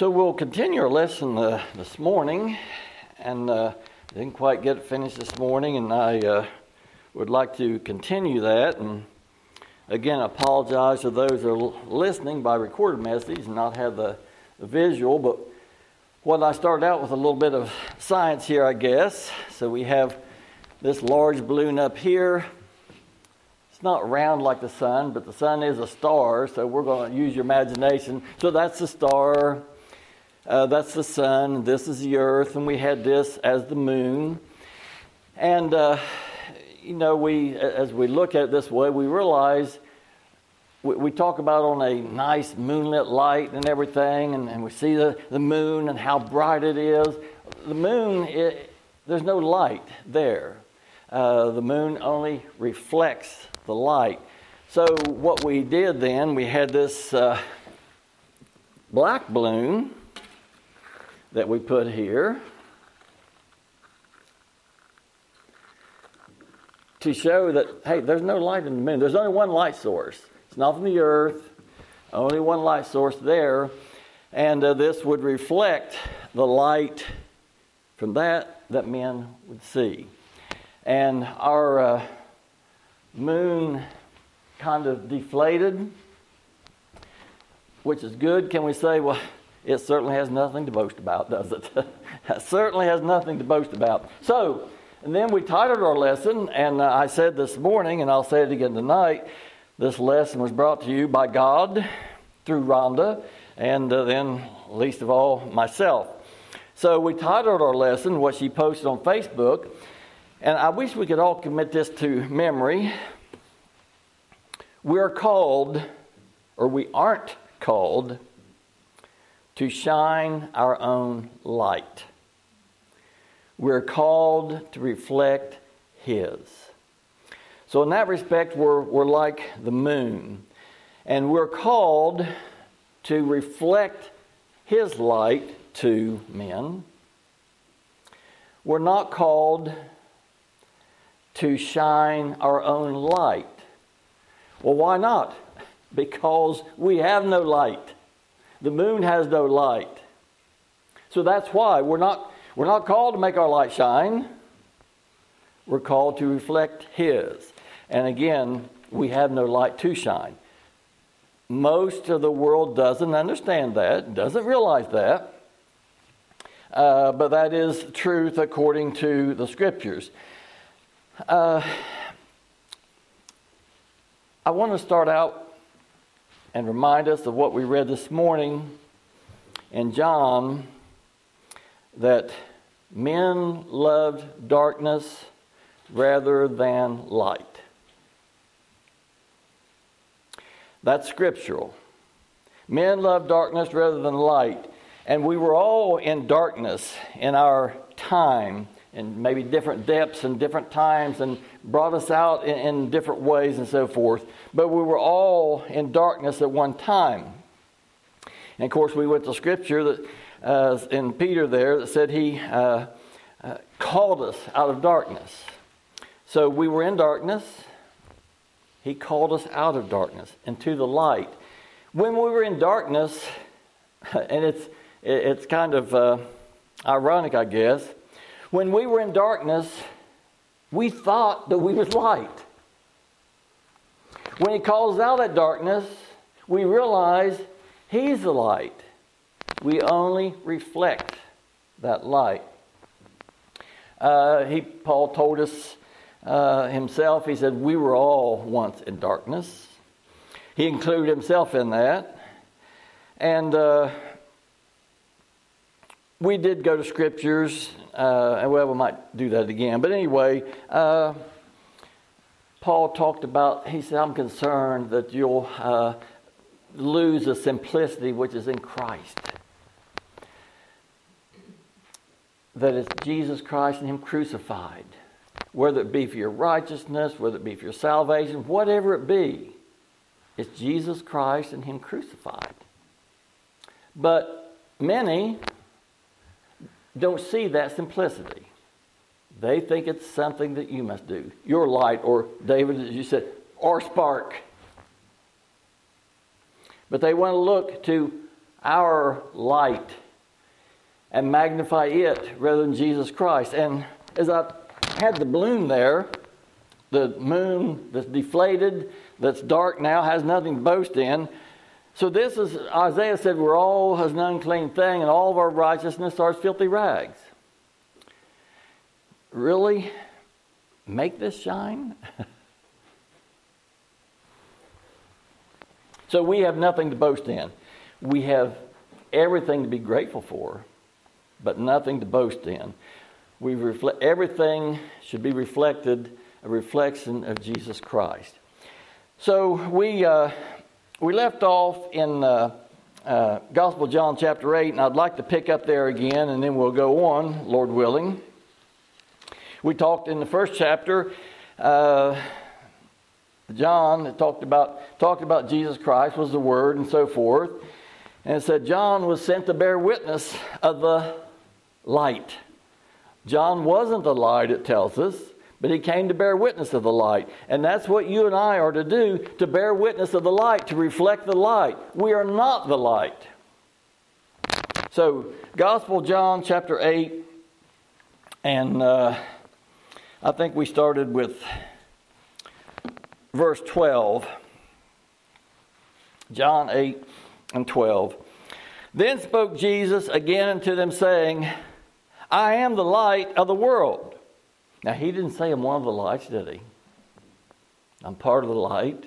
So we'll continue our lesson uh, this morning, and uh, didn't quite get it finished this morning, and I uh, would like to continue that. And again, I apologize to those that are listening by recorded message and not have the, the visual. But what I started out with a little bit of science here, I guess. So we have this large balloon up here. It's not round like the sun, but the sun is a star, so we're going to use your imagination. So that's the star. Uh, that's the sun, this is the earth, and we had this as the moon. And, uh, you know, we, as we look at it this way, we realize we, we, talk about on a nice moonlit light and everything, and, and we see the, the moon and how bright it is. The moon, it, there's no light there. Uh, the moon only reflects the light. So, what we did then, we had this uh, black balloon that we put here to show that, hey, there's no light in the moon. There's only one light source. It's not from the earth, only one light source there. And uh, this would reflect the light from that that men would see. And our uh, moon kind of deflated, which is good. Can we say, well, it certainly has nothing to boast about, does it? it certainly has nothing to boast about. So, and then we titled our lesson, and uh, I said this morning, and I'll say it again tonight this lesson was brought to you by God through Rhonda, and uh, then, least of all, myself. So, we titled our lesson, what she posted on Facebook, and I wish we could all commit this to memory. We're called, or we aren't called, to shine our own light. We're called to reflect His. So, in that respect, we're, we're like the moon. And we're called to reflect His light to men. We're not called to shine our own light. Well, why not? Because we have no light. The moon has no light. So that's why we're not, we're not called to make our light shine. We're called to reflect His. And again, we have no light to shine. Most of the world doesn't understand that, doesn't realize that. Uh, but that is truth according to the scriptures. Uh, I want to start out and remind us of what we read this morning in John that men loved darkness rather than light. That's scriptural. Men love darkness rather than light. And we were all in darkness in our time in maybe different depths and different times and brought us out in, in, different ways and so forth. But we were all in darkness at one time. And of course, we went to scripture that uh, in Peter there that said he uh, uh, called us out of darkness. So we were in darkness. He called us out of darkness into the light. When we were in darkness, and it's it's kind of uh, ironic, I guess when we were in darkness, we thought that we was light. When he calls out that darkness, we realize he's the light. We only reflect that light. Uh, he, Paul told us uh, himself, he said, We were all once in darkness. He included himself in that. And uh, we did go to scriptures, uh, and well, we might do that again. But anyway, uh, Paul talked about, he said, I'm concerned that you'll uh, lose the simplicity which is in Christ. That it's Jesus Christ and Him crucified. Whether it be for your righteousness, whether it be for your salvation, whatever it be, it's Jesus Christ and Him crucified. But many don't see that simplicity. They think it's something that you must do. Your light, or David, as you said, or spark. But they want to look to our light and magnify it rather than Jesus Christ. And as I had the balloon there, the moon that's deflated, that's dark now, has nothing to boast in. So this is Isaiah said, "We're all as an unclean thing, and all of our righteousness are as filthy rags." Really, make this shine. so we have nothing to boast in. We have everything to be grateful for, but nothing to boast in. We reflect everything should be reflected a reflection of Jesus Christ. So we uh, we left off in uh, uh, Gospel John chapter eight, and I'd like to pick up there again, and then we'll go on, Lord willing. We talked in the first chapter. Uh, John talked about talked about Jesus Christ was the Word and so forth, and it said John was sent to bear witness of the light. John wasn't the light, it tells us, but he came to bear witness of the light. And that's what you and I are to do to bear witness of the light, to reflect the light. We are not the light. So, Gospel John chapter 8, and uh, I think we started with verse 12. John 8 and 12. Then spoke Jesus again unto them, saying, I am the light of the world. Now, he didn't say I'm one of the lights, did he? I'm part of the light.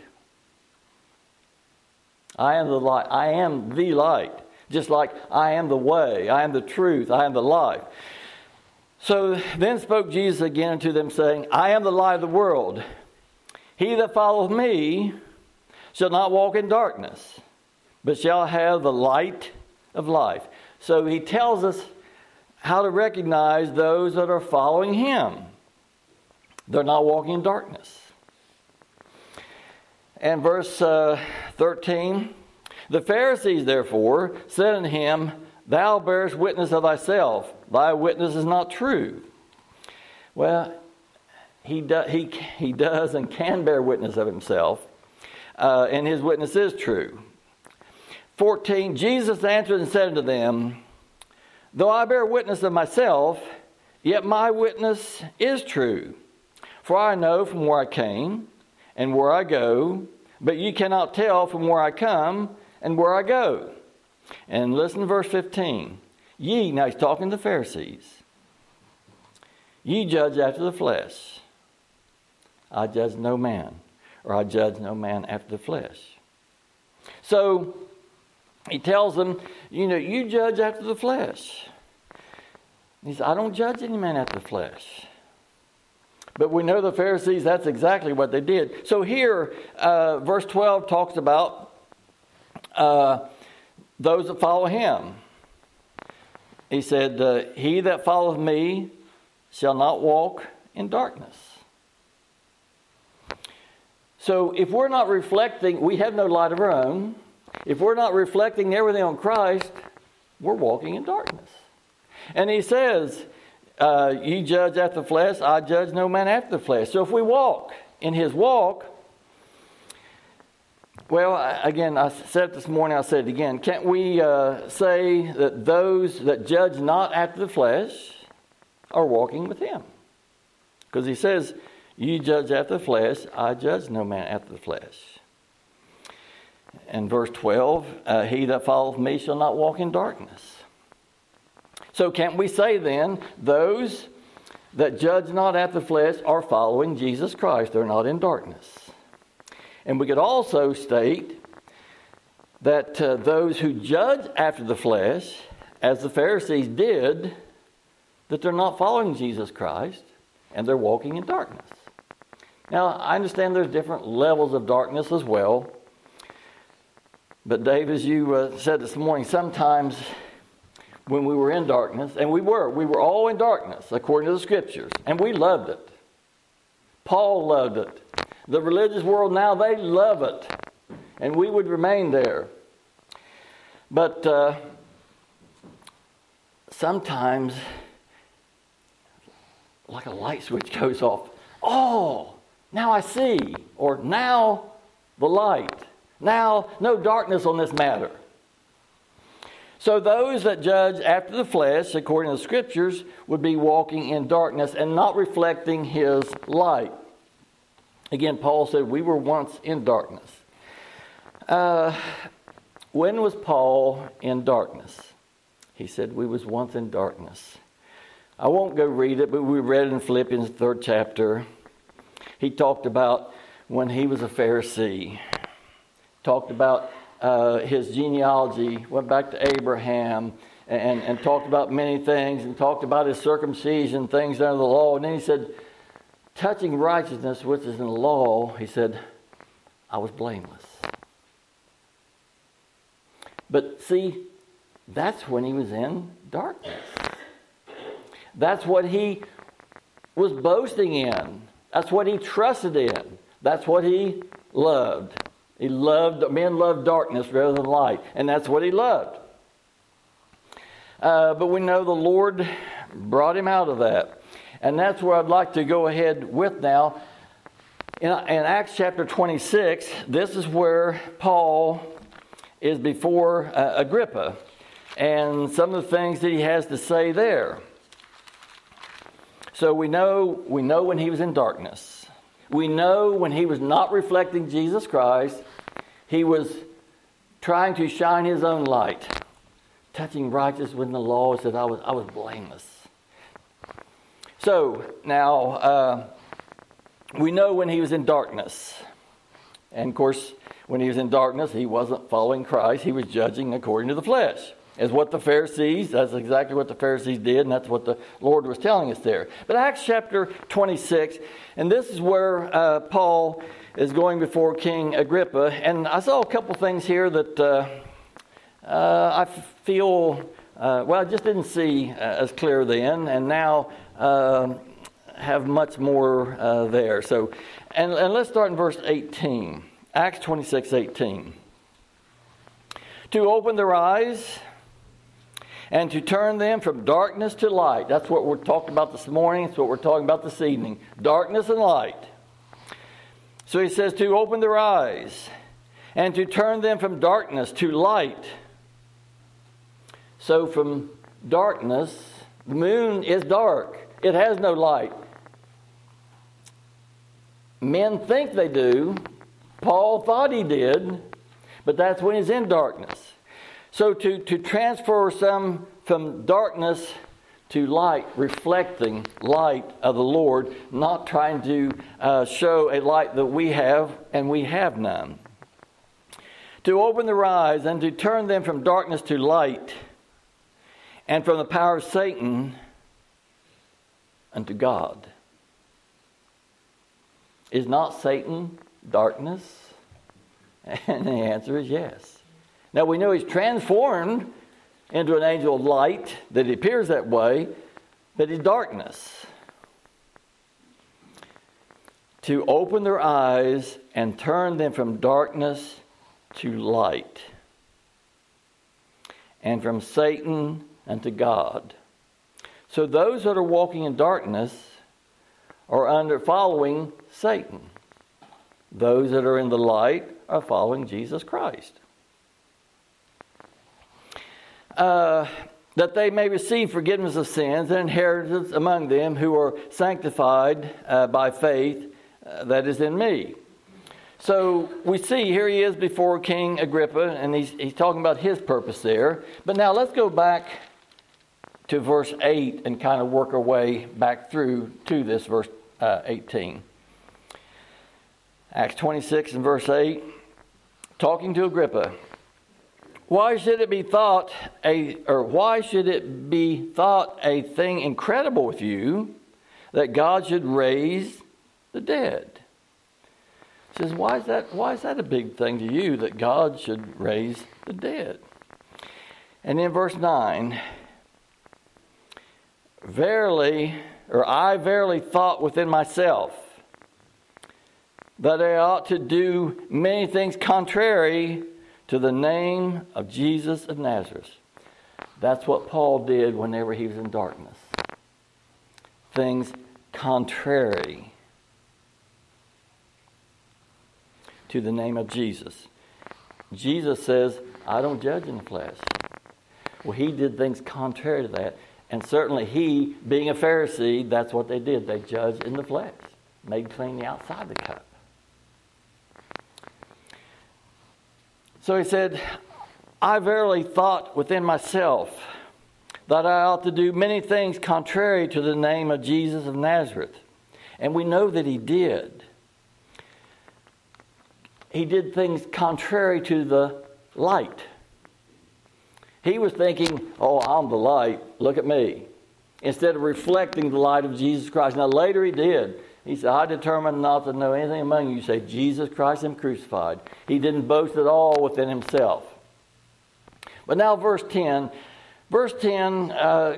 I am the light. I am the light. Just like I am the way, I am the truth, I am the life. So then spoke Jesus again unto them, saying, I am the light of the world. He that followeth me shall not walk in darkness, but shall have the light of life. So he tells us how to recognize those that are following him. They're not walking in darkness. And verse uh, 13 The Pharisees, therefore, said unto him, Thou bearest witness of thyself, thy witness is not true. Well, he, do, he, he does and can bear witness of himself, uh, and his witness is true. 14 Jesus answered and said unto them, Though I bear witness of myself, yet my witness is true. For I know from where I came and where I go, but ye cannot tell from where I come and where I go. And listen to verse 15. Ye, now he's talking to the Pharisees, ye judge after the flesh. I judge no man, or I judge no man after the flesh. So he tells them, you know, you judge after the flesh. He says, I don't judge any man after the flesh. But we know the Pharisees, that's exactly what they did. So here, uh, verse 12 talks about uh, those that follow him. He said, uh, He that followeth me shall not walk in darkness. So if we're not reflecting, we have no light of our own. If we're not reflecting everything on Christ, we're walking in darkness. And he says, uh, Ye judge after the flesh, I judge no man after the flesh. So if we walk in his walk, well, again, I said it this morning, I said it again. Can't we uh, say that those that judge not after the flesh are walking with him? Because he says, You judge after the flesh, I judge no man after the flesh. And verse 12, uh, He that followeth me shall not walk in darkness. So, can't we say then, those that judge not after the flesh are following Jesus Christ? They're not in darkness. And we could also state that uh, those who judge after the flesh, as the Pharisees did, that they're not following Jesus Christ and they're walking in darkness. Now, I understand there's different levels of darkness as well. But, Dave, as you uh, said this morning, sometimes when we were in darkness, and we were, we were all in darkness according to the scriptures, and we loved it. Paul loved it. The religious world now, they love it. And we would remain there. But uh, sometimes, like a light switch goes off. Oh, now I see. Or now the light. Now, no darkness on this matter. So those that judge after the flesh, according to the scriptures, would be walking in darkness and not reflecting his light. Again, Paul said, We were once in darkness. Uh, when was Paul in darkness? He said, We was once in darkness. I won't go read it, but we read it in Philippians, third chapter. He talked about when he was a Pharisee, talked about uh, his genealogy, went back to Abraham, and, and talked about many things, and talked about his circumcision, things under the law. And then he said, touching righteousness, which is in the law, he said, I was blameless. But see, that's when he was in darkness. That's what he was boasting in. That's what he trusted in. That's what he loved. He loved, men loved darkness rather than light, and that's what he loved. Uh, but we know the Lord brought him out of that. And that's where I'd like to go ahead with now. In, in Acts chapter 26, this is where Paul is before uh, Agrippa and some of the things that he has to say there. So we know we know when he was in darkness. We know when he was not reflecting Jesus Christ, he was trying to shine his own light, touching righteousness within the law, said I was I was blameless. So now uh, we know when he was in darkness. And of course, when he was in darkness, he wasn't following Christ, he was judging according to the flesh is what the Pharisees, that's exactly what the Pharisees did, and that's what the Lord was telling us there. But Acts chapter 26, and this is where uh, Paul is going before King Agrippa. And I saw a couple things here that uh, uh, I feel, uh, well, I just didn't see uh, as clear then, and now um, have much more uh, there. So, and, and let's start in verse 18. Acts 26, 18. To open their eyes and to turn them from darkness to light. That's what we're talking about this morning. That's what we're talking about this evening. Darkness and light. So he says to open their eyes and to turn them from darkness to light. So from darkness, the moon is dark, it has no light. Men think they do. Paul thought he did, but that's when he's in darkness. So to, to transfer some from darkness to light, reflecting light of the Lord, not trying to uh, show a light that we have and we have none. To open their eyes and to turn them from darkness to light and from the power of Satan unto God. Is not Satan darkness? And the answer is yes. Now we know he's transformed into an angel of light, that appears that way, but he's darkness. To open their eyes and turn them from darkness to light, and from Satan unto God. So those that are walking in darkness are under following Satan. Those that are in the light are following Jesus Christ uh, that they may receive forgiveness of sins and inheritance among them who are sanctified uh, by faith uh, that is in me. So we see here he is before King Agrippa, and he's, he's talking about his purpose there. But now let's go back to verse 8 and kind of work our way back through to this verse uh, 18. Acts 26 and verse 8, talking to Agrippa. Why should it be thought a or why should it be thought a thing incredible with you that God should raise the dead? He says, why is that why is that a big thing to you that God should raise the dead? And in verse 9, verily, or I verily thought within myself that I ought to do many things contrary to the name of Jesus of Nazareth. That's what Paul did whenever he was in darkness. Things contrary to the name of Jesus. Jesus says, I don't judge in the flesh. Well, he did things contrary to that. And certainly he, being a Pharisee, that's what they did. They judged in the flesh, made clean the outside the cup. So he said, I verily thought within myself that I ought to do many things contrary to the name of Jesus of Nazareth. And we know that he did. He did things contrary to the light. He was thinking, oh, I'm the light, look at me, instead of reflecting the light of Jesus Christ. Now, later he did. He said, I determined not to know anything among you say Jesus Christ Him crucified. He didn't boast at all within himself. But now, verse 10. Verse 10, uh,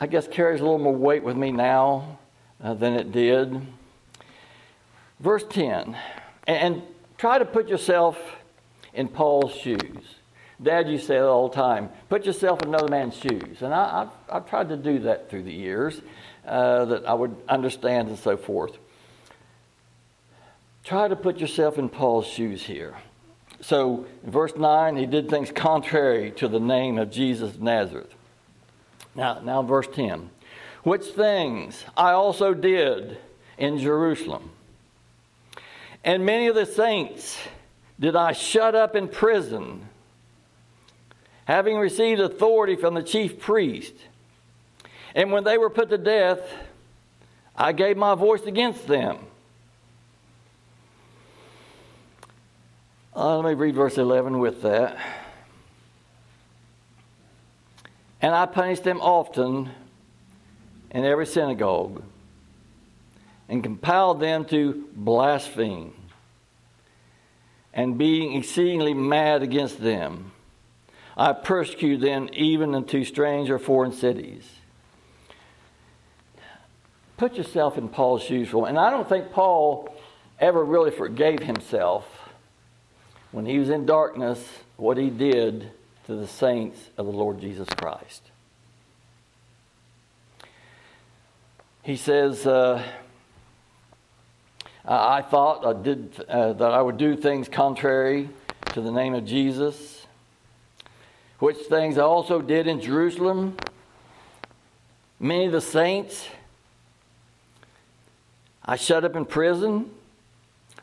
I guess, carries a little more weight with me now uh, than it did. Verse 10. And, and try to put yourself in Paul's shoes. Dad you say it all the time. Put yourself in another man's shoes. And I, have I've tried to do that through the years, uh, that I would understand and so forth. Try to put yourself in Paul's shoes here. So, in verse 9, he did things contrary to the name of Jesus of Nazareth. Now, now verse 10. Which things I also did in Jerusalem. And many of the saints did I shut up in prison having received authority from the chief priest. And when they were put to death, I gave my voice against them. Uh, let me read verse 11 with that. And I punished them often in every synagogue and compelled them to blaspheme and being exceedingly mad against them. I persecuted them even into strange or foreign cities. Put yourself in Paul's shoes for And I don't think Paul ever really forgave himself when he was in darkness what he did to the saints of the Lord Jesus Christ. He says, uh, I thought I did, uh, that I would do things contrary to the name of Jesus which things I also did in Jerusalem. Many of the saints I shut up in prison.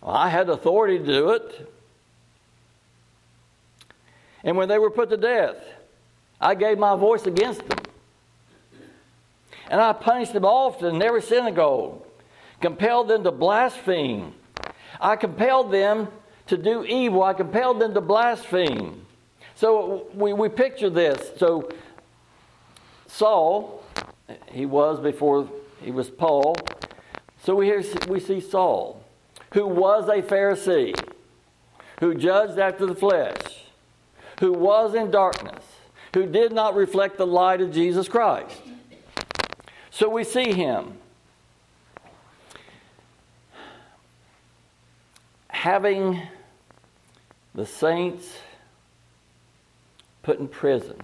I had authority to do it. And when they were put to death, I gave my voice against them. And I punished them often in every synagogue, compelled them to blaspheme. I compelled them to do evil. I compelled them to blaspheme. So we, we picture this. So Saul, he was before he was Paul. So we, hear, we see Saul, who was a Pharisee, who judged after the flesh, who was in darkness, who did not reflect the light of Jesus Christ. So we see him having the saints put in prison,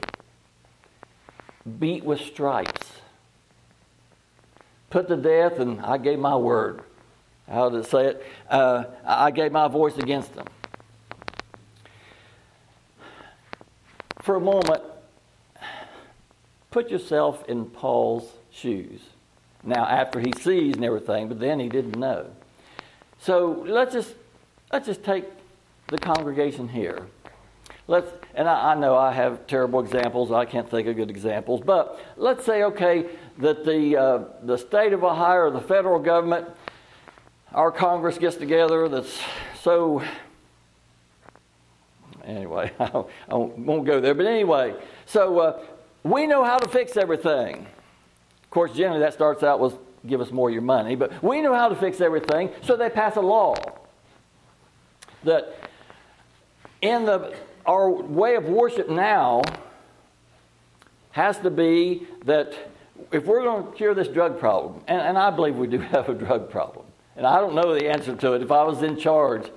beat with stripes, put to death, and I gave my word. How did it say it? Uh, I gave my voice against them. For a moment, put yourself in Paul's shoes. Now, after he sees and everything, but then he didn't know. So let's just let's just take the congregation here. Let's, and I, I, know I have terrible examples. I can't think of good examples. But let's say, okay, that the, uh, the state of Ohio or the federal government, our Congress gets together that's so. Anyway, I, I won't go there. But anyway, so uh, we know how to fix everything. Of course, generally that starts out with give us more of your money, but we know how to fix everything, so they pass a law that in the our way of worship now has to be that if we're going to cure this drug problem, and, and, I believe we do have a drug problem, and I don't know the answer to it if I was in charge,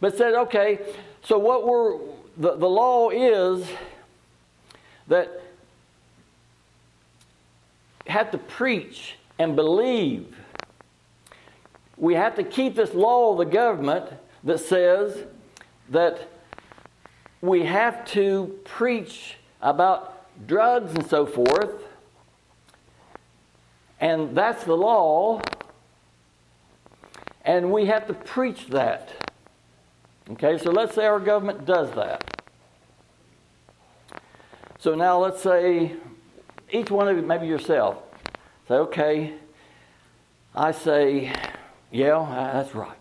but said, okay, so what we're, the, the law is that have to preach and believe. We have to keep this law of the government that says that we have to preach about drugs and so forth, and that's the law, and we have to preach that. Okay, so let's say our government does that. So now let's say each one of you, maybe yourself, say, okay, I say, yeah, that's right.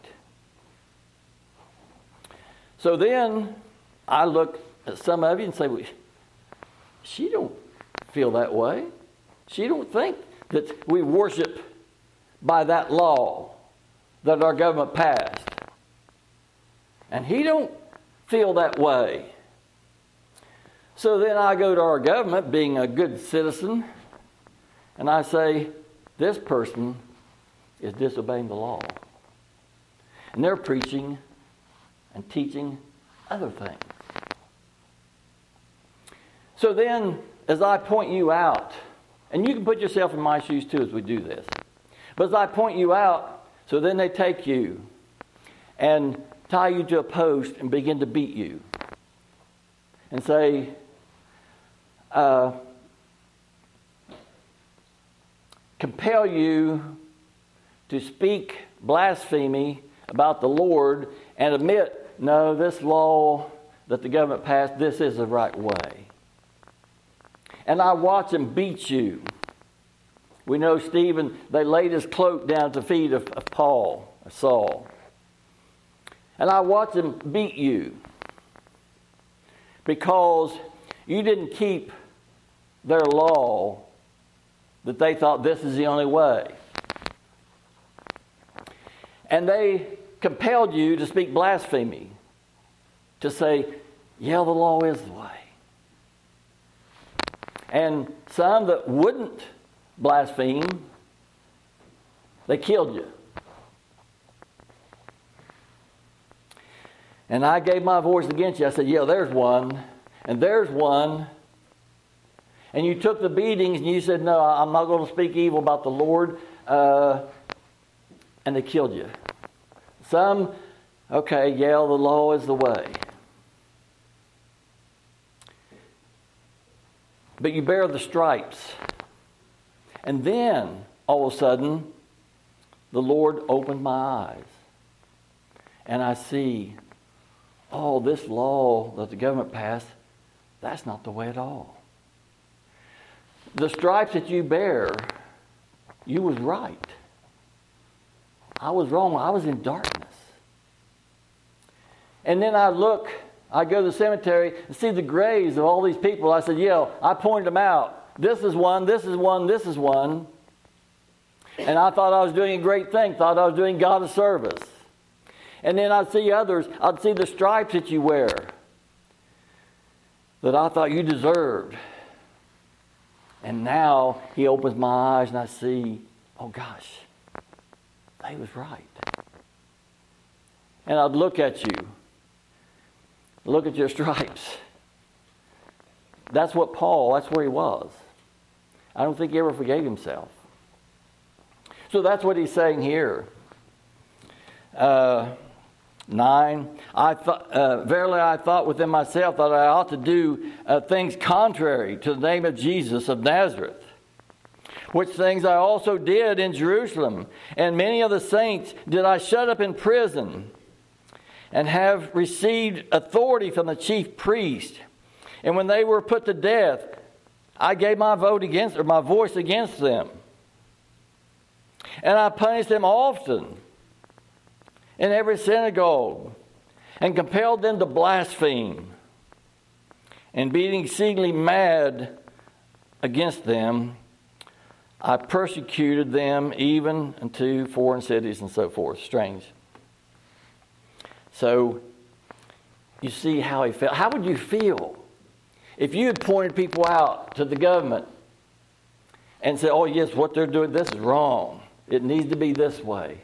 So then I look at some of you and say, well, she don't feel that way. She don't think that we worship by that law that our government passed. And he don't feel that way. So then I go to our government, being a good citizen, and I say, this person is disobeying the law. And they're preaching and teaching other things. So then, as I point you out, and you can put yourself in my shoes too as we do this, but as I point you out, so then they take you and tie you to a post and begin to beat you and say, uh, compel you to speak blasphemy about the Lord and admit, no, this law that the government passed, this is the right way. And I watch them beat you. We know Stephen, they laid his cloak down at the feet of, of Paul, Saul. And I watch them beat you because you didn't keep their law that they thought this is the only way. And they compelled you to speak blasphemy, to say, yeah, the law is the way. And some that wouldn't blaspheme, they killed you. And I gave my voice against you. I said, Yeah, there's one, and there's one. And you took the beatings and you said, No, I'm not going to speak evil about the Lord. Uh, and they killed you. Some, okay, yeah, the law is the way. But you bear the stripes. And then, all of a sudden, the Lord opened my eyes. And I see, oh, this law that the government passed, that's not the way at all. The stripes that you bear, you was right. I was wrong. I was in darkness. And then I look, I go to the cemetery and see the graves of all these people. I said, Yeah, I pointed them out. This is one, this is one, this is one. And I thought I was doing a great thing, thought I was doing God a service. And then I'd see others, I'd see the stripes that you wear that I thought you deserved. And now he opens my eyes and I see, oh gosh, they was right. And I'd look at you, look at your stripes. That's what Paul, that's where he was. I don't think he ever forgave himself. So that's what he's saying here. Uh, Nine, I thought, uh, verily I thought within myself that I ought to do uh, things contrary to the name of Jesus of Nazareth, which things I also did in Jerusalem. And many of the saints did I shut up in prison, and have received authority from the chief priest. And when they were put to death, I gave my vote against, or my voice against them. And I punished them often in every synagogue and compelled them to blaspheme. And being exceedingly mad against them, I persecuted them even unto foreign cities and so forth. Strange. So, you see how he felt. How would you feel if you had pointed people out to the government and said, oh, yes, what they're doing, this is wrong. It needs to be this way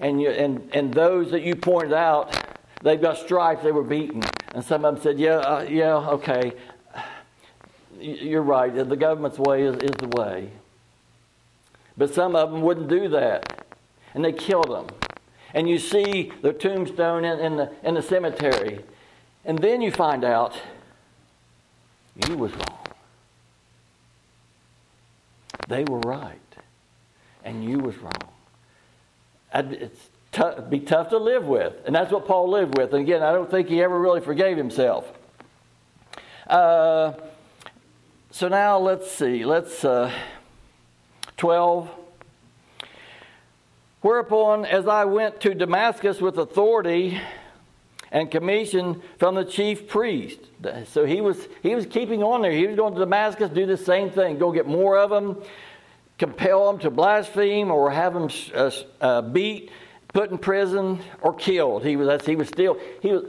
and, you, and, and those that you pointed out, they've got stripes, they were beaten. And some of them said, Yeah, uh, yeah, okay. You're right. The government's way is, is the way. But some of them wouldn't do that. And they killed them. And you see the tombstone in, in, the, in the cemetery. And then you find out you was wrong. They were right, and you was wrong. It's t- be tough to live with, and that's what Paul lived with. And again, I don't think he ever really forgave himself. Uh, so now let's see. Let's uh, twelve. Whereupon, as I went to Damascus with authority and commission from the chief priest. So he was, he was keeping on there. He was going to Damascus, do the same thing, go get more of them, compel them to blaspheme or have them uh, uh, beat, put in prison, or killed. He was he was still, he was,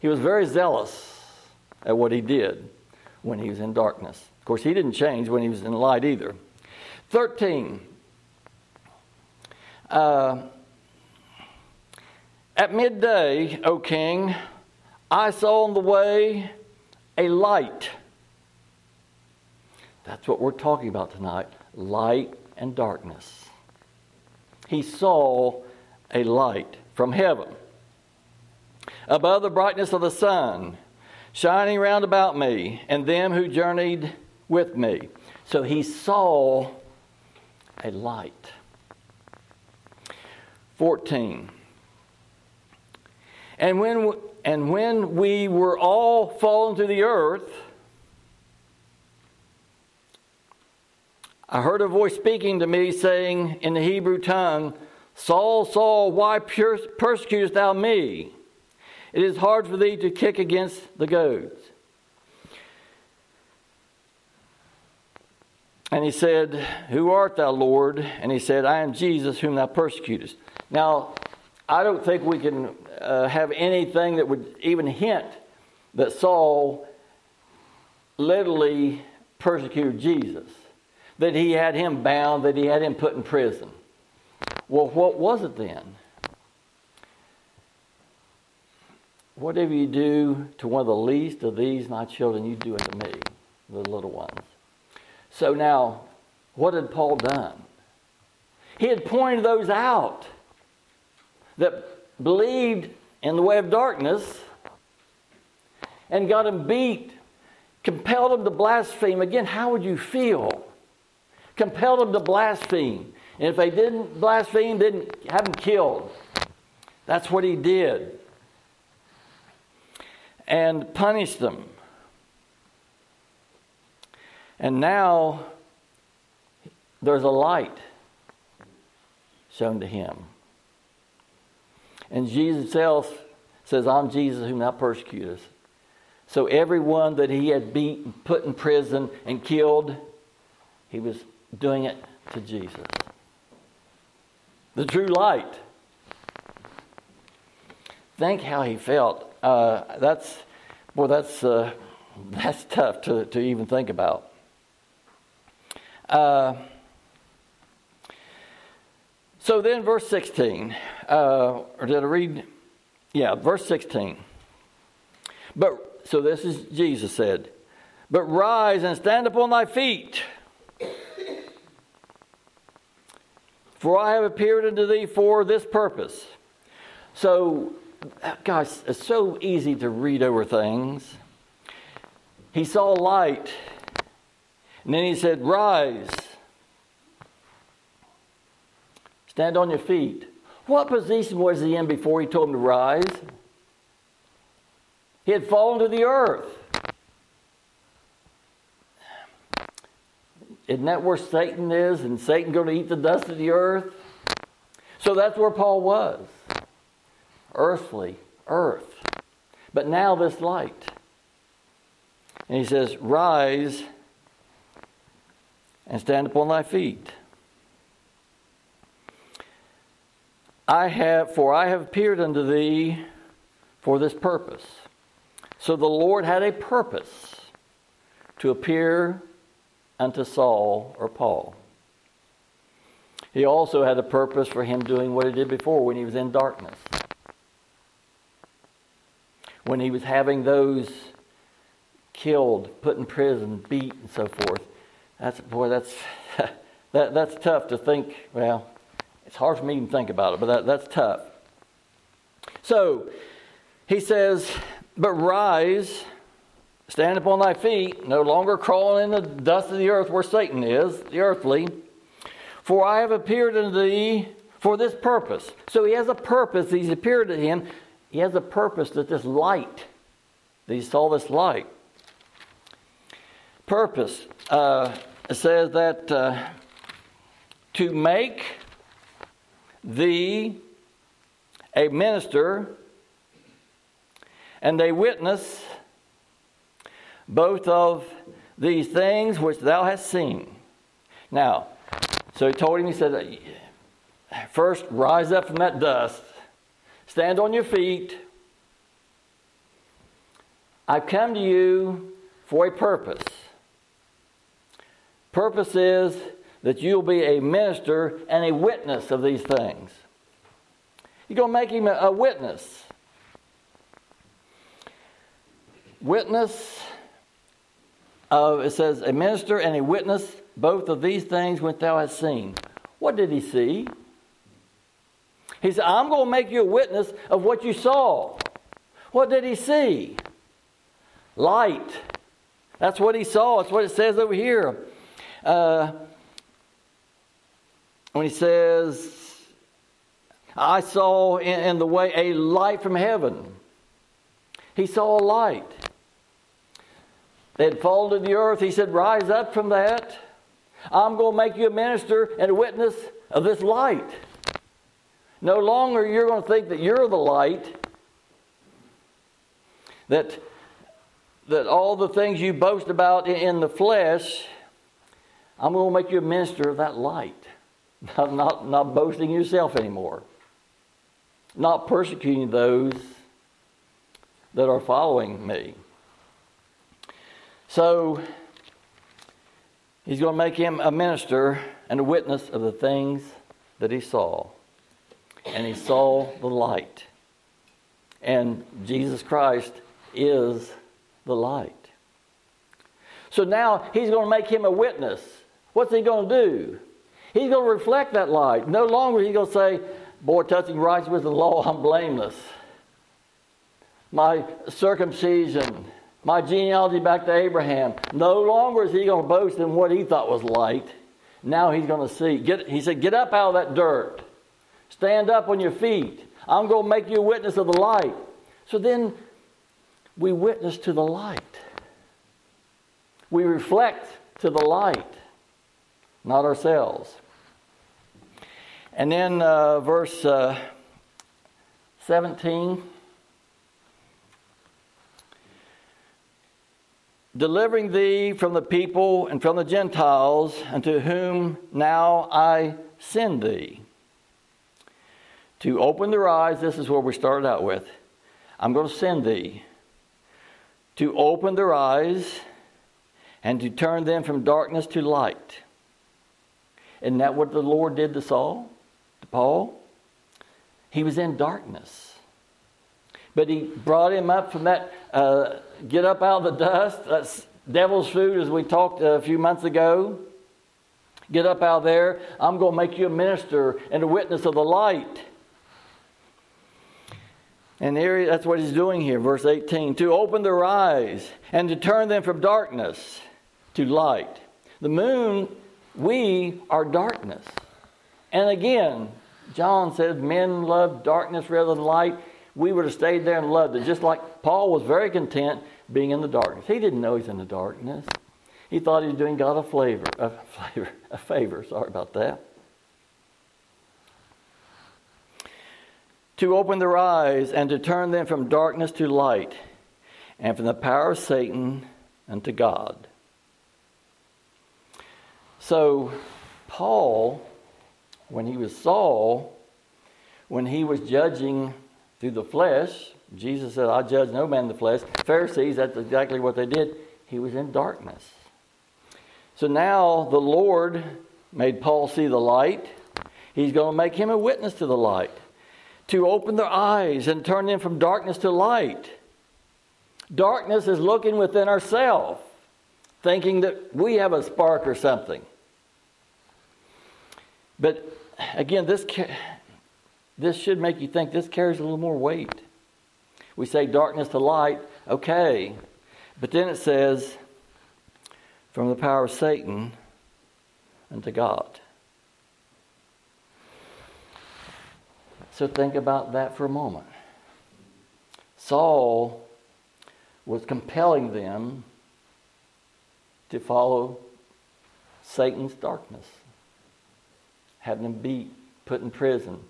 he was very zealous at what he did when he was in darkness. Of course, he didn't change when he was in light either. 13. Uh, at midday, O king, I saw on the way a light. That's what we're talking about tonight light and darkness. He saw a light from heaven above the brightness of the sun, shining round about me and them who journeyed with me. So he saw a light. 14. And when, and when we were all fallen to the earth, I heard a voice speaking to me saying in the Hebrew tongue, Saul, Saul, why persecutest thou me? It is hard for thee to kick against the goads. And he said, Who art thou, Lord? And he said, I am Jesus whom thou persecutest. Now, I don't think we can uh, have anything that would even hint that Saul literally persecuted Jesus, that he had him bound, that he had him put in prison. Well, what was it then? Whatever you do to one of the least of these, my children, you do it to me, the little ones. So now, what had Paul done? He had pointed those out that believed in the way of darkness and got them beat, compelled them to blaspheme. Again, how would you feel? Compelled them to blaspheme. And if they didn't blaspheme, didn't have them killed. That's what he did. And punished them. And now there's a light shown to him. And Jesus himself says, I'm Jesus whom thou persecutest. So everyone that he had beaten, put in prison, and killed, he was doing it to Jesus. The true light. Think how he felt. Uh, that's, boy, that's, uh, that's tough to, to even think about. Uh, so then, verse 16, uh, or did I read? Yeah, verse 16. But, so this is Jesus said, But rise and stand upon thy feet. For I have appeared unto thee for this purpose. So, guys, it's so easy to read over things. He saw light, and then he said, Rise. Stand on your feet. What position was he in before he told him to rise? He had fallen to the earth. Isn't that where Satan is? And Satan going to eat the dust of the earth? So that's where Paul was. Earthly, earth. But now this light. And he says, Rise and stand upon thy feet. I have, for I have appeared unto thee for this purpose. So the Lord had a purpose to appear unto Saul or Paul. He also had a purpose for him doing what he did before when he was in darkness. When he was having those killed, put in prison, beat, and so forth. That's boy, that's that, that's tough to think. Well, it's hard for me to think about it, but that, that's tough. So he says, but rise, stand upon thy feet, no longer crawling in the dust of the earth where Satan is, the earthly. For I have appeared unto thee for this purpose. So he has a purpose. He's appeared to him. He has a purpose that this light, that he saw this light. Purpose uh, says that uh, to make thee a minister and a witness both of these things which thou hast seen. Now, so he told him, he said, First, rise up from that dust, stand on your feet. I've come to you for a purpose. Purpose is that you'll be a minister and a witness of these things. You're going to make him a witness. Witness of, it says, a minister and a witness, both of these things which thou hast seen. What did he see? He said, I'm going to make you a witness of what you saw. What did he see? Light. That's what he saw. That's what it says over here. Uh, when he says, I saw in, in the way a light from heaven. He saw a light. They had fallen to the earth. He said, Rise up from that. I'm going to make you a minister and a witness of this light. No longer you're going to think that you're the light, that, that all the things you boast about in the flesh, I'm going to make you a minister of that light. Not, not, not boasting yourself anymore. Not persecuting those that are following me. So, he's going to make him a minister and a witness of the things that he saw and he saw the light. And Jesus Christ is the light. So now he's going to make him a witness. What's he going to do? He's going to reflect that light. No longer he's going to say, Boy, touching righteousness the law, I'm blameless. My circumcision, my genealogy back to Abraham. No longer is he going to boast in what he thought was light. Now he's going to see. Get, he said, Get up out of that dirt. Stand up on your feet. I'm going to make you a witness of the light. So then we witness to the light. We reflect to the light, not ourselves. And then uh, verse uh, 17 delivering thee from the people and from the Gentiles, unto whom now I send thee to open their eyes. This is where we started out with. I'm going to send thee to open their eyes and to turn them from darkness to light. Isn't that what the Lord did to Saul, to Paul? He was in darkness. But he brought him up from that, uh, get up out of the dust. That's devil's food, as we talked a few months ago. Get up out there. I'm going to make you a minister and a witness of the light. And that's what he's doing here, verse 18 to open their eyes and to turn them from darkness to light. The moon, we are darkness. And again, John says men love darkness rather than light. We would have stayed there and loved it, just like Paul was very content being in the darkness. He didn't know he's in the darkness. He thought he was doing God a flavor, a flavor, a favor. Sorry about that. to open their eyes and to turn them from darkness to light and from the power of Satan unto God. So, Paul, when he was Saul, when he was judging through the flesh, Jesus said, I judge no man in the flesh. Pharisees, that's exactly what they did. He was in darkness. So now the Lord made Paul see the light. He's going to make him a witness to the light to open their eyes and turn them from darkness to light. Darkness is looking within ourselves, thinking that we have a spark or something. But again, this, this should make you think this carries a little more weight. We say darkness to light, okay. But then it says, from the power of Satan unto God. So think about that for a moment. Saul was compelling them to follow Satan's darkness, having them beat, put in prison.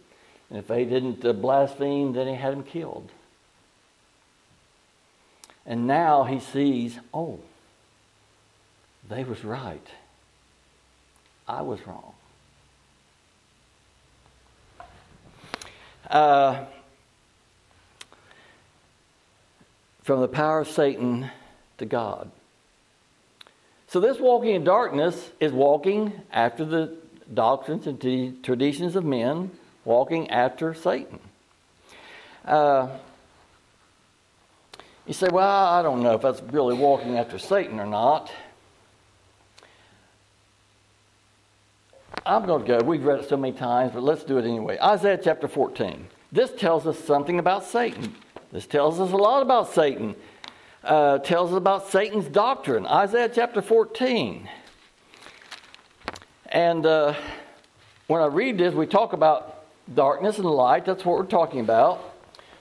And if they didn't uh, blaspheme, then he had them killed. And now he sees, oh, they was right. I was wrong. Uh, from the power of Satan to God. So, this walking in darkness is walking after the doctrines and the traditions of men, walking after Satan. Uh, you say, well, I don't know if that's really walking after Satan or not. I'm going to go. We've read it so many times, but let's do it anyway. Isaiah chapter 14. This tells us something about Satan. This tells us a lot about Satan uh, tells us about Satan's doctrine. Isaiah chapter 14. And uh, when I read this, we talk about darkness and light. That's what we're talking about.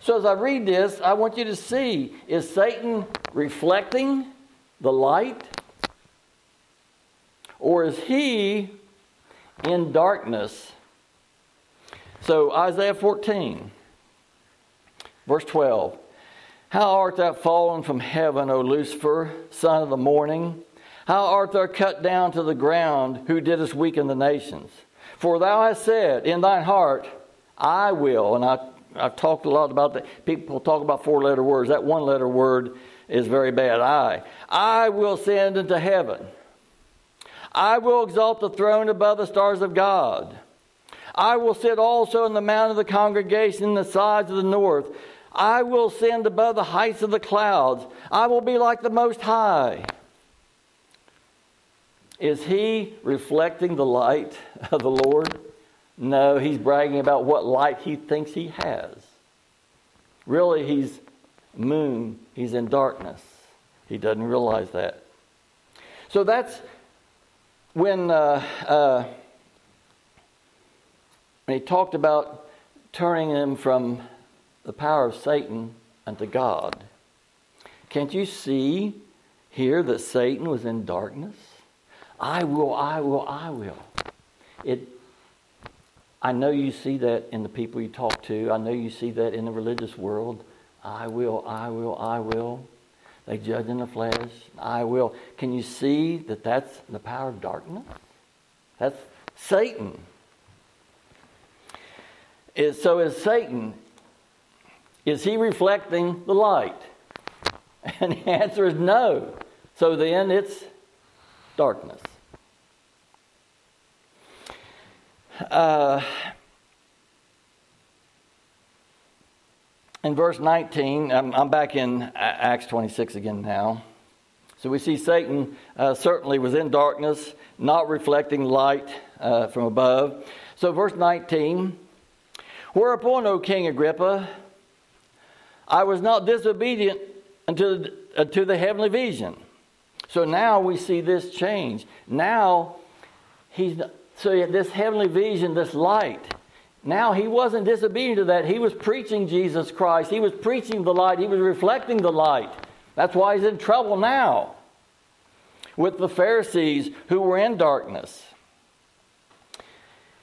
So as I read this, I want you to see is Satan reflecting the light? Or is he in darkness? So, Isaiah 14, verse 12. How art thou fallen from heaven, O Lucifer, son of the morning? How art thou cut down to the ground, who didst weaken the nations? For thou hast said in thine heart, I will. And I, I've talked a lot about that. People talk about four letter words. That one letter word is very bad. I. I will ascend into heaven. I will exalt the throne above the stars of God. I will sit also in the mount of the congregation in the sides of the north. I will ascend above the heights of the clouds. I will be like the Most High. Is he reflecting the light of the Lord? No, he's bragging about what light he thinks he has. Really, he's moon, he's in darkness. He doesn't realize that. So that's when, uh, uh, when he talked about turning him from the power of Satan unto God. Can't you see here that Satan was in darkness? I will, I will, I will. It, I know you see that in the people you talk to. I know you see that in the religious world. I will, I will, I will. They judge in the flesh. I will. Can you see that that's the power of darkness? That's Satan. so is Satan is he reflecting the light? And the answer is no. So then it's darkness. Uh, in verse 19, I'm, I'm, back in Acts 26 again now. So we see Satan uh, certainly was in darkness, not reflecting light uh, from above. So, verse 19 Whereupon, O King Agrippa, I was not disobedient unto, unto the heavenly vision. So now we see this change. Now he's so this heavenly vision, this light. Now he wasn't disobedient to that. He was preaching Jesus Christ. He was preaching the light. He was reflecting the light. That's why he's in trouble now with the Pharisees who were in darkness.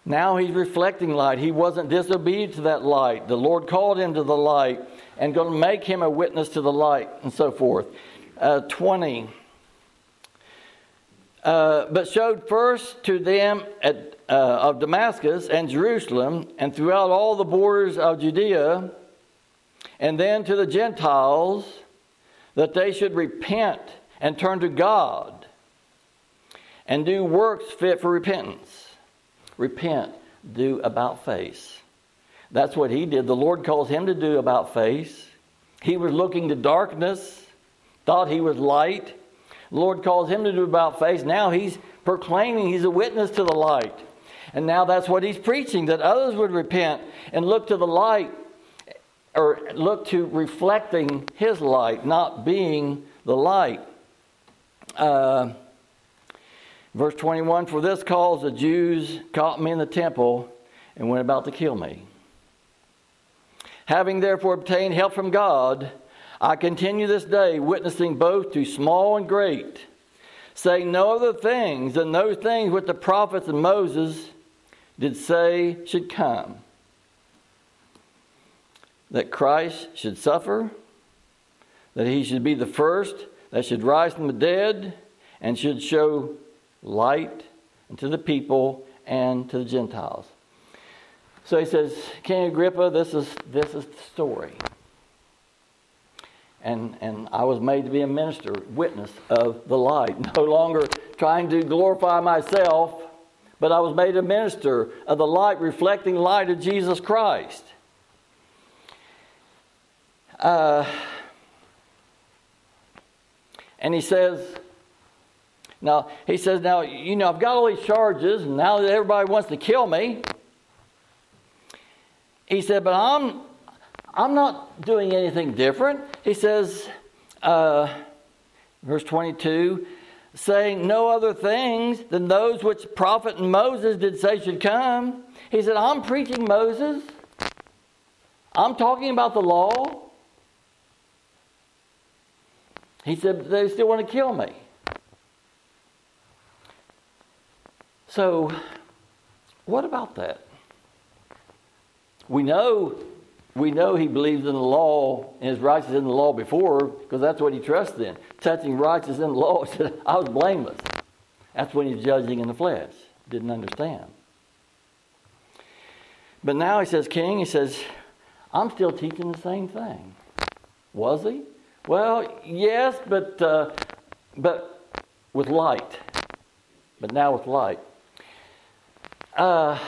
Now he's reflecting light. He wasn't disobedient to that light. The Lord called him to the light and going to make him a witness to the light and so forth. Uh, 20. Uh, but showed first to them at, uh, of Damascus and Jerusalem and throughout all the borders of Judea, and then to the Gentiles that they should repent and turn to God and do works fit for repentance. Repent, do about face. That's what he did. The Lord calls him to do about face. He was looking to darkness, thought he was light. The Lord calls him to do about face. Now he's proclaiming he's a witness to the light. And now that's what he's preaching that others would repent and look to the light or look to reflecting his light, not being the light. Uh, verse 21 For this cause the Jews caught me in the temple and went about to kill me. Having therefore obtained help from God, I continue this day, witnessing both to small and great, saying no other things than those things which the prophets and Moses did say should come that Christ should suffer, that he should be the first that should rise from the dead, and should show light to the people and to the Gentiles. So he says, King Agrippa, this is this is the story. And and I was made to be a minister, witness of the light, no longer trying to glorify myself, but I was made a minister of the light, reflecting light of Jesus Christ. Uh, and he says, now, he says, now, you know, I've got all these charges, and now everybody wants to kill me, he said, but I'm, I'm not doing anything different. He says, uh, verse 22, saying no other things than those which prophet Moses did say should come. He said, I'm preaching Moses. I'm talking about the law. He said, They still want to kill me. So, what about that? We know, we know he believes in the law and is righteous in the law before because that's what he trusts in. Touching righteous in the law, said, I was blameless. That's when he's judging in the flesh. Didn't understand. But now he says, King, he says, I'm still teaching the same thing. Was he? Well, yes, but uh, but with light. But now with light. Uh,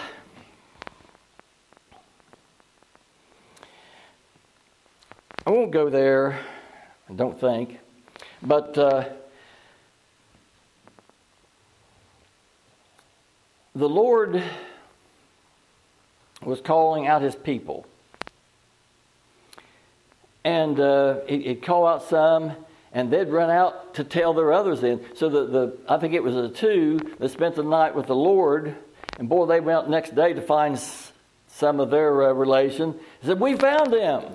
I won't go there. I don't think, but. Uh, the Lord was calling out his people and uh, he'd, call out some, and they'd run out to tell their others in. So the, the I think it was the two that spent the night with the Lord, and boy, they went next day to find some of their uh, relation. Said, "We found them,"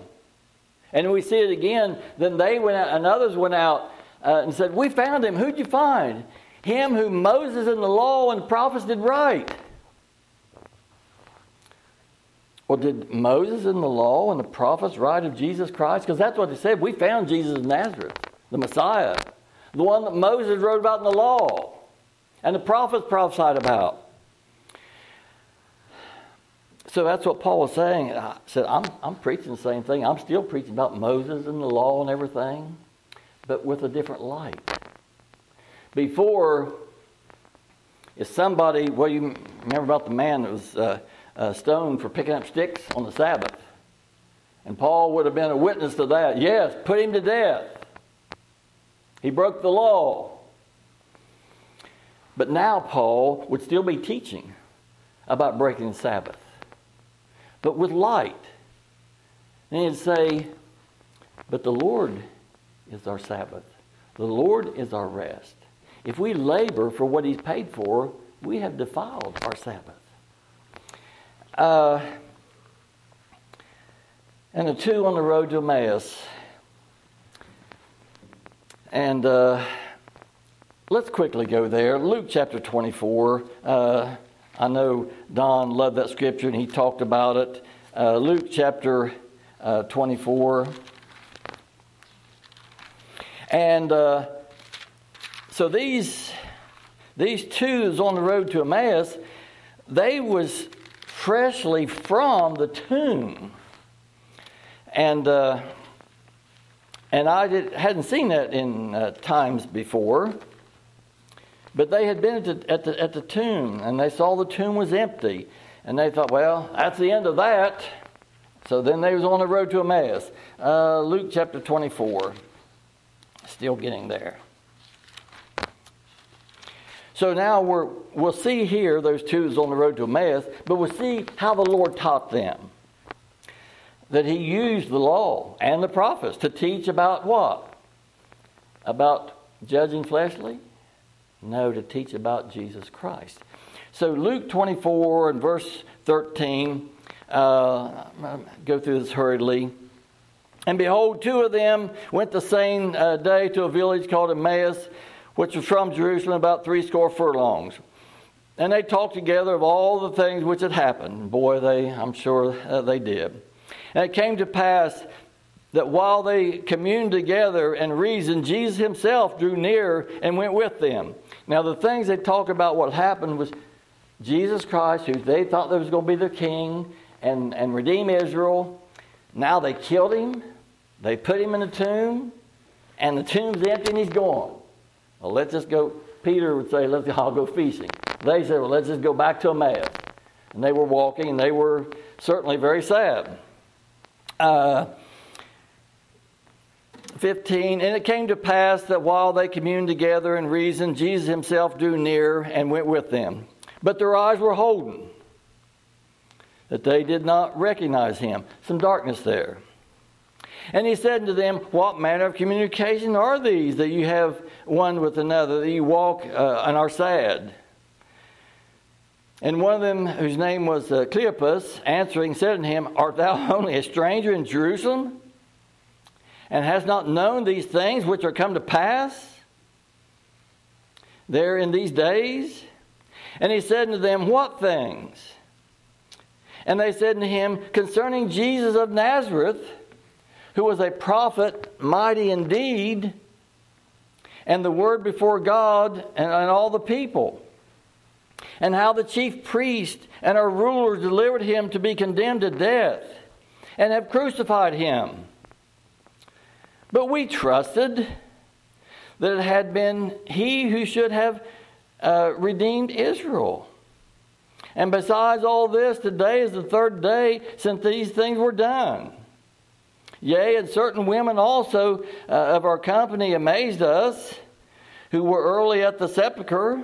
and we see it again. Then they went out, and others went out uh, and said, "We found him. Who'd you find? Him who Moses and the law and the prophets did write." Well, did Moses and the law and the prophets write of Jesus Christ? Because that's what they said. We found Jesus of Nazareth, the Messiah, the one that Moses wrote about in the law and the prophets prophesied about. So that's what Paul was saying. I said, I'm, I'm preaching the same thing. I'm still preaching about Moses and the law and everything, but with a different light. Before, if somebody, well, you remember about the man that was. Uh, uh, stoned for picking up sticks on the Sabbath. And Paul would have been a witness to that. Yes, put him to death. He broke the law. But now Paul would still be teaching about breaking the Sabbath, but with light. And he'd say, But the Lord is our Sabbath, the Lord is our rest. If we labor for what He's paid for, we have defiled our Sabbath. Uh, and the two on the road to Emmaus. And uh, let's quickly go there. Luke chapter 24. Uh, I know Don loved that scripture and he talked about it. Uh, Luke chapter uh, 24. And uh, so these these twos on the road to Emmaus, they was freshly from the tomb. And, uh, and I did, hadn't seen that in uh, times before. But they had been at the, at, the, at the tomb and they saw the tomb was empty. And they thought, well, that's the end of that. So then they was on the road to Emmaus. Uh, Luke chapter 24. Still getting there. So now we're, we'll see here those twos on the road to Emmaus, but we'll see how the Lord taught them. that he used the law and the prophets to teach about what? About judging fleshly? No, to teach about Jesus Christ. So Luke 24 and verse 13, uh, go through this hurriedly. And behold, two of them went the same uh, day to a village called Emmaus, which was from Jerusalem about three score furlongs. And they talked together of all the things which had happened. Boy, they, I'm sure uh, they did. And it came to pass that while they communed together and reasoned, Jesus himself drew near and went with them. Now, the things they talk about what happened was Jesus Christ, who they thought was going to be their king and, and redeem Israel. Now they killed him, they put him in a tomb, and the tomb's empty and he's gone. Well, let's just go. Peter would say, let's all go fishing. They said, well, let's just go back to Emmaus. And they were walking, and they were certainly very sad. Uh, 15 And it came to pass that while they communed together and reasoned, Jesus himself drew near and went with them. But their eyes were holden, that they did not recognize him. Some darkness there. And he said unto them, What manner of communication are these that you have one with another, that you walk uh, and are sad? And one of them, whose name was uh, Cleopas, answering, said unto him, Art thou only a stranger in Jerusalem, and has not known these things which are come to pass there in these days? And he said unto them, What things? And they said unto him, Concerning Jesus of Nazareth, who was a prophet, mighty indeed, and the word before God and, and all the people and how the chief priest and our rulers delivered him to be condemned to death and have crucified him. But we trusted that it had been he who should have uh, redeemed Israel. And besides all this, today is the third day since these things were done. Yea, and certain women also uh, of our company amazed us, who were early at the sepulchre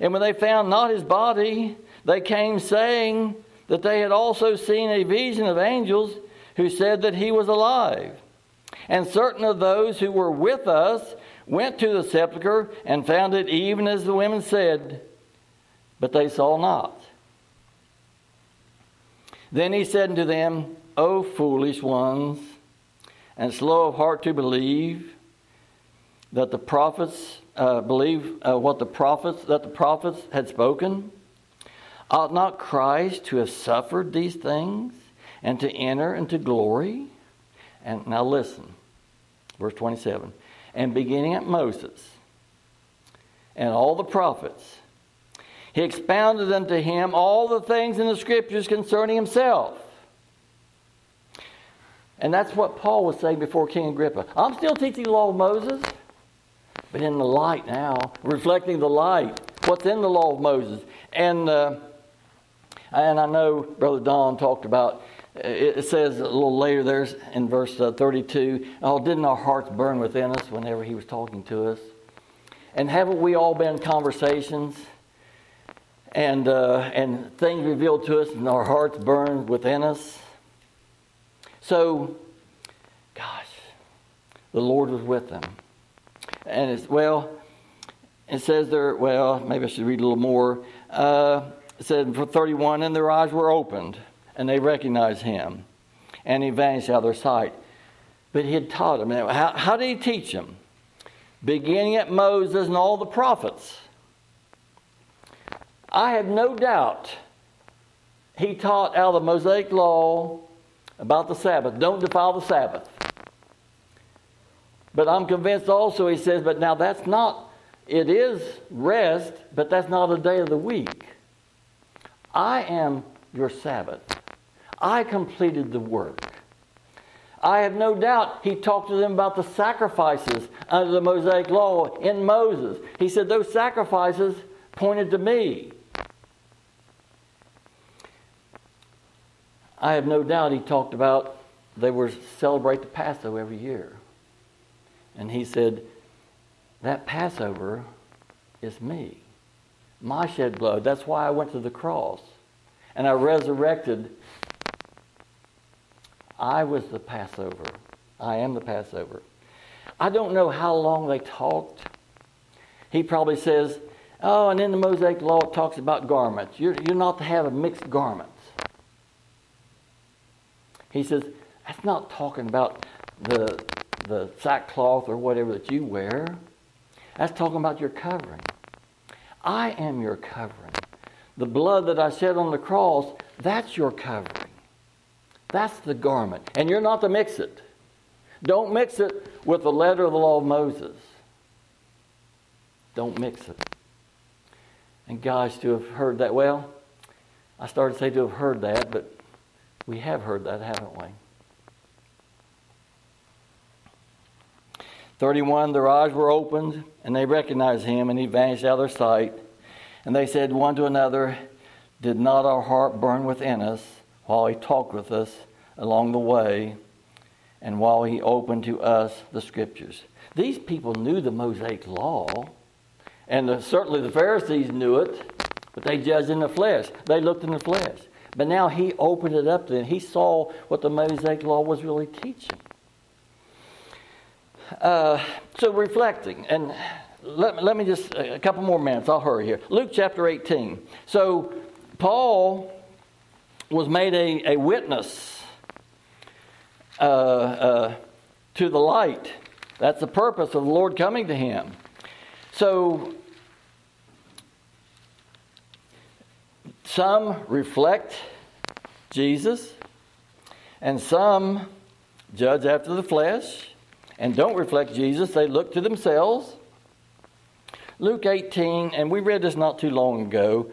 and when they found not his body, they came saying that they had also seen a vision of angels who said that he was alive. And certain of those who were with us went to the sepulchre and found it even as the women said, but they saw not. Then he said unto them, O foolish ones, and slow of heart to believe that the prophets uh, believe uh, what the prophets that the prophets had spoken? Ought not Christ to have suffered these things and to enter into glory? And now listen, verse 27. And beginning at Moses and all the prophets, he expounded unto him all the things in the scriptures concerning himself. And that's what Paul was saying before King Agrippa. I'm still teaching the law of Moses but in the light now, reflecting the light. What's in the law of Moses? And uh, and I know Brother Don talked about. It says a little later there in verse uh, 32. Oh, didn't our hearts burn within us whenever he was talking to us? And haven't we all been in conversations? and uh, and things revealed to us, and our hearts burned within us. So, gosh, the Lord was with them. And it's, well, it says there, well, maybe I should read a little more. Uh, it said for 31, and their eyes were opened, and they recognized him, and he vanished out of their sight. But he had taught them. How, how did he teach them? Beginning at Moses and all the prophets. I have no doubt he taught out of the Mosaic law about the Sabbath. Don't defile the Sabbath. But I'm convinced also, he says, but now that's not, it is rest, but that's not a day of the week. I am your Sabbath. I completed the work. I have no doubt he talked to them about the sacrifices under the Mosaic law in Moses. He said those sacrifices pointed to me. I have no doubt he talked about they were celebrate the Passover every year. And he said, That Passover is me. My shed blood. That's why I went to the cross. And I resurrected I was the Passover. I am the Passover. I don't know how long they talked. He probably says, Oh, and in the Mosaic Law it talks about garments. You're, you're not to have mixed garments. He says, That's not talking about the, the sackcloth or whatever that you wear. That's talking about your covering. I am your covering. The blood that I shed on the cross, that's your covering. That's the garment. And you're not to mix it. Don't mix it with the letter of the law of Moses. Don't mix it. And guys, to have heard that, well, I started to say to have heard that, but we have heard that, haven't we? 31, their eyes were opened, and they recognized him, and he vanished out of their sight. And they said one to another, Did not our heart burn within us while he talked with us along the way, and while he opened to us the scriptures? These people knew the Mosaic law, and the, certainly the Pharisees knew it, but they judged in the flesh. They looked in the flesh. But now he opened it up to them. He saw what the Mosaic law was really teaching. Uh, so reflecting, and let, let me just, a couple more minutes, I'll hurry here. Luke chapter 18. So Paul was made a, a witness uh, uh, to the light. That's the purpose of the Lord coming to him. So some reflect Jesus, and some judge after the flesh and don't reflect Jesus. They look to themselves. Luke 18, and we read this not too long ago,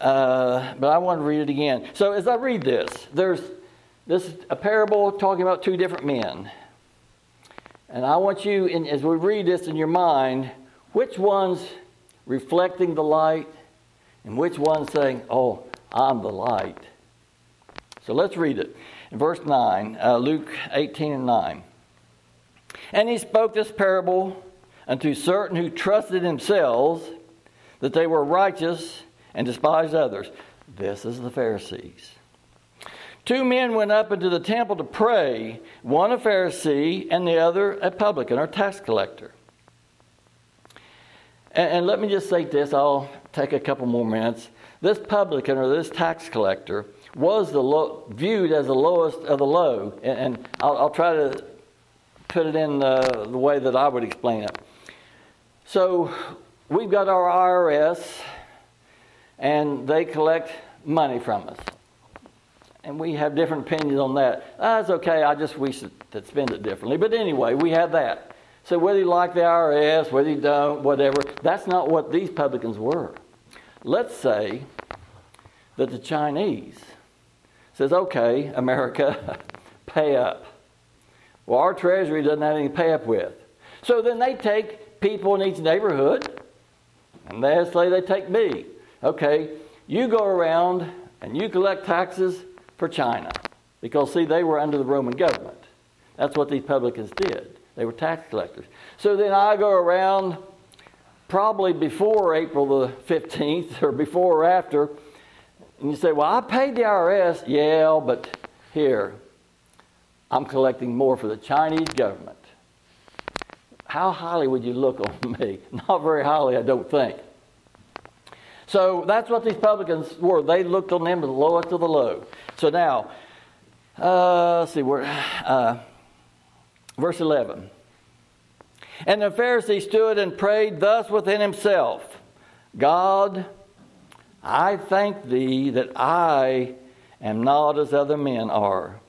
uh, but I want to read it again. So as I read this, there's this a parable talking about two different men. And I want you, in, as we read this in your mind, which one's reflecting the light and which one's saying, Oh, I'm the light. So let's read it. In verse 9, uh, Luke 18 and 9. And he spoke this parable unto certain who trusted themselves that they were righteous and despised others. This is the Pharisees. Two men went up into the temple to pray, one a Pharisee and the other a publican or tax collector. And, and let me just say this, I'll take a couple more minutes. This publican or this tax collector was the low, viewed as the lowest of the low. And, and I'll, I'll, try to put it in the, the way that I would explain it. So we've got our IRS, and they collect money from us. And we have different opinions on that. Ah, that's okay, I just wish to spend it differently. But anyway, we have that. So whether you like the IRS, whether you don't, whatever, that's not what these publicans were. Let's say that the Chinese says, okay, America, pay up. Well, our treasury doesn't have anything to pay up with. So then they take people in each neighborhood, and they say they take me. Okay, you go around and you collect taxes for China. Because, see, they were under the Roman government. That's what these publicans did. They were tax collectors. So then I go around probably before April the 15th or before or after, and you say, Well, I paid the IRS. Yeah, but here, I'm collecting more for the Chinese government. How highly would you look on me? Not very highly, I don't think. So that's what these publicans were. They looked on them as the lowest of the low. So now, uh, let's see where, uh, verse 11. And the Pharisee stood and prayed thus within himself God, I thank thee that I am not as other men are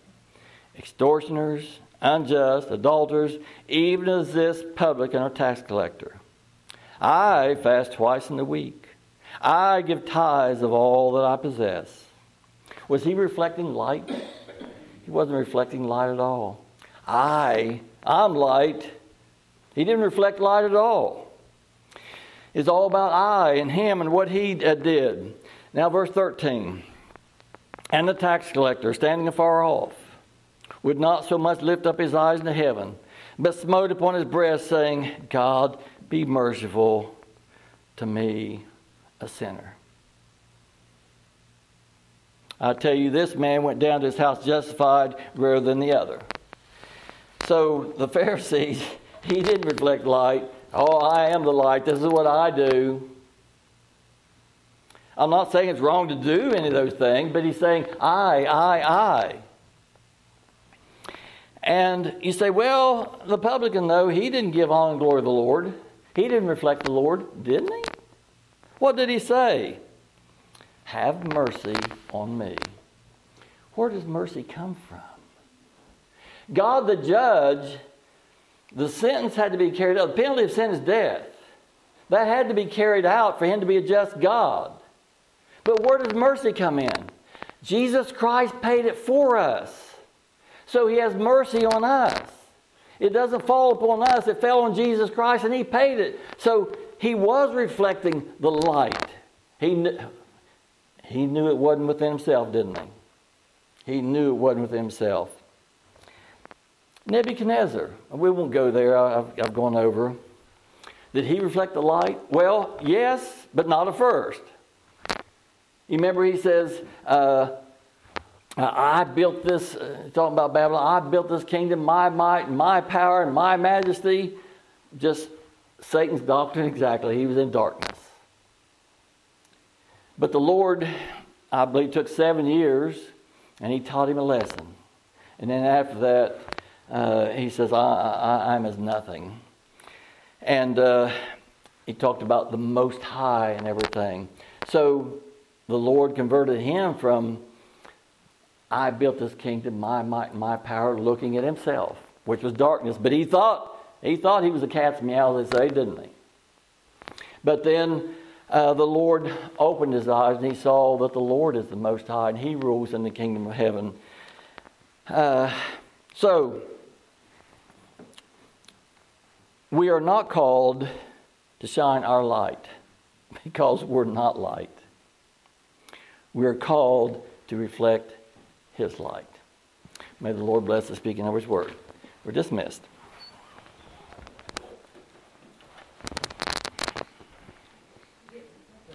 extortioners, unjust, adulterers, even as this publican or tax collector. I fast twice in the week. I give tithes of all that I possess. Was he reflecting light? He wasn't reflecting light at all. I, I'm light. He didn't reflect light at all. It's all about I and him and what he uh, did. Now, verse 13. And the tax collector, standing afar off, would not so much lift up his eyes into heaven, but smote upon his breast, saying, God, be merciful to me, a sinner. I tell you, this man went down to his house justified rather than the other. So the Pharisees, he didn't reflect light. Oh, I am the light. This is what I do. I'm not saying it's wrong to do any of those things, but he's saying, I, I, I. And you say, well, the publican, though, he didn't give honor and glory to the Lord. He didn't reflect the Lord, didn't he? What did he say? Have mercy on me. Where does mercy come from? God the judge, the sentence had to be carried out. The penalty of sin is death. That had to be carried out for him to be a just God. But where does mercy come in? Jesus Christ paid it for us. So he has mercy on us. It doesn't fall upon us, it fell on Jesus Christ and he paid it. So he was reflecting the light. He, kn- he knew it wasn't within himself, didn't he? He knew it wasn't within himself. Nebuchadnezzar, we won't go there, I've, I've gone over. Did he reflect the light? Well, yes, but not at first. You remember he says, uh, I built this, uh, talking about Babylon, I built this kingdom, my might, my power, and my majesty. Just Satan's doctrine exactly. He was in darkness. But the Lord, I believe, took seven years and he taught him a lesson. And then after that, uh, he says, I, I'm as nothing. And uh, he talked about the Most High and everything. So the Lord converted him from, I built this kingdom, my might, my power, looking at himself, which was darkness. But he thought he thought he was a cat's meow, they say, didn't he? But then uh, the Lord opened his eyes and he saw that the Lord is the Most High and he rules in the kingdom of heaven. Uh, so, we are not called to shine our light because we're not light. We are called to reflect His light. May the Lord bless the speaking of His word. We're dismissed.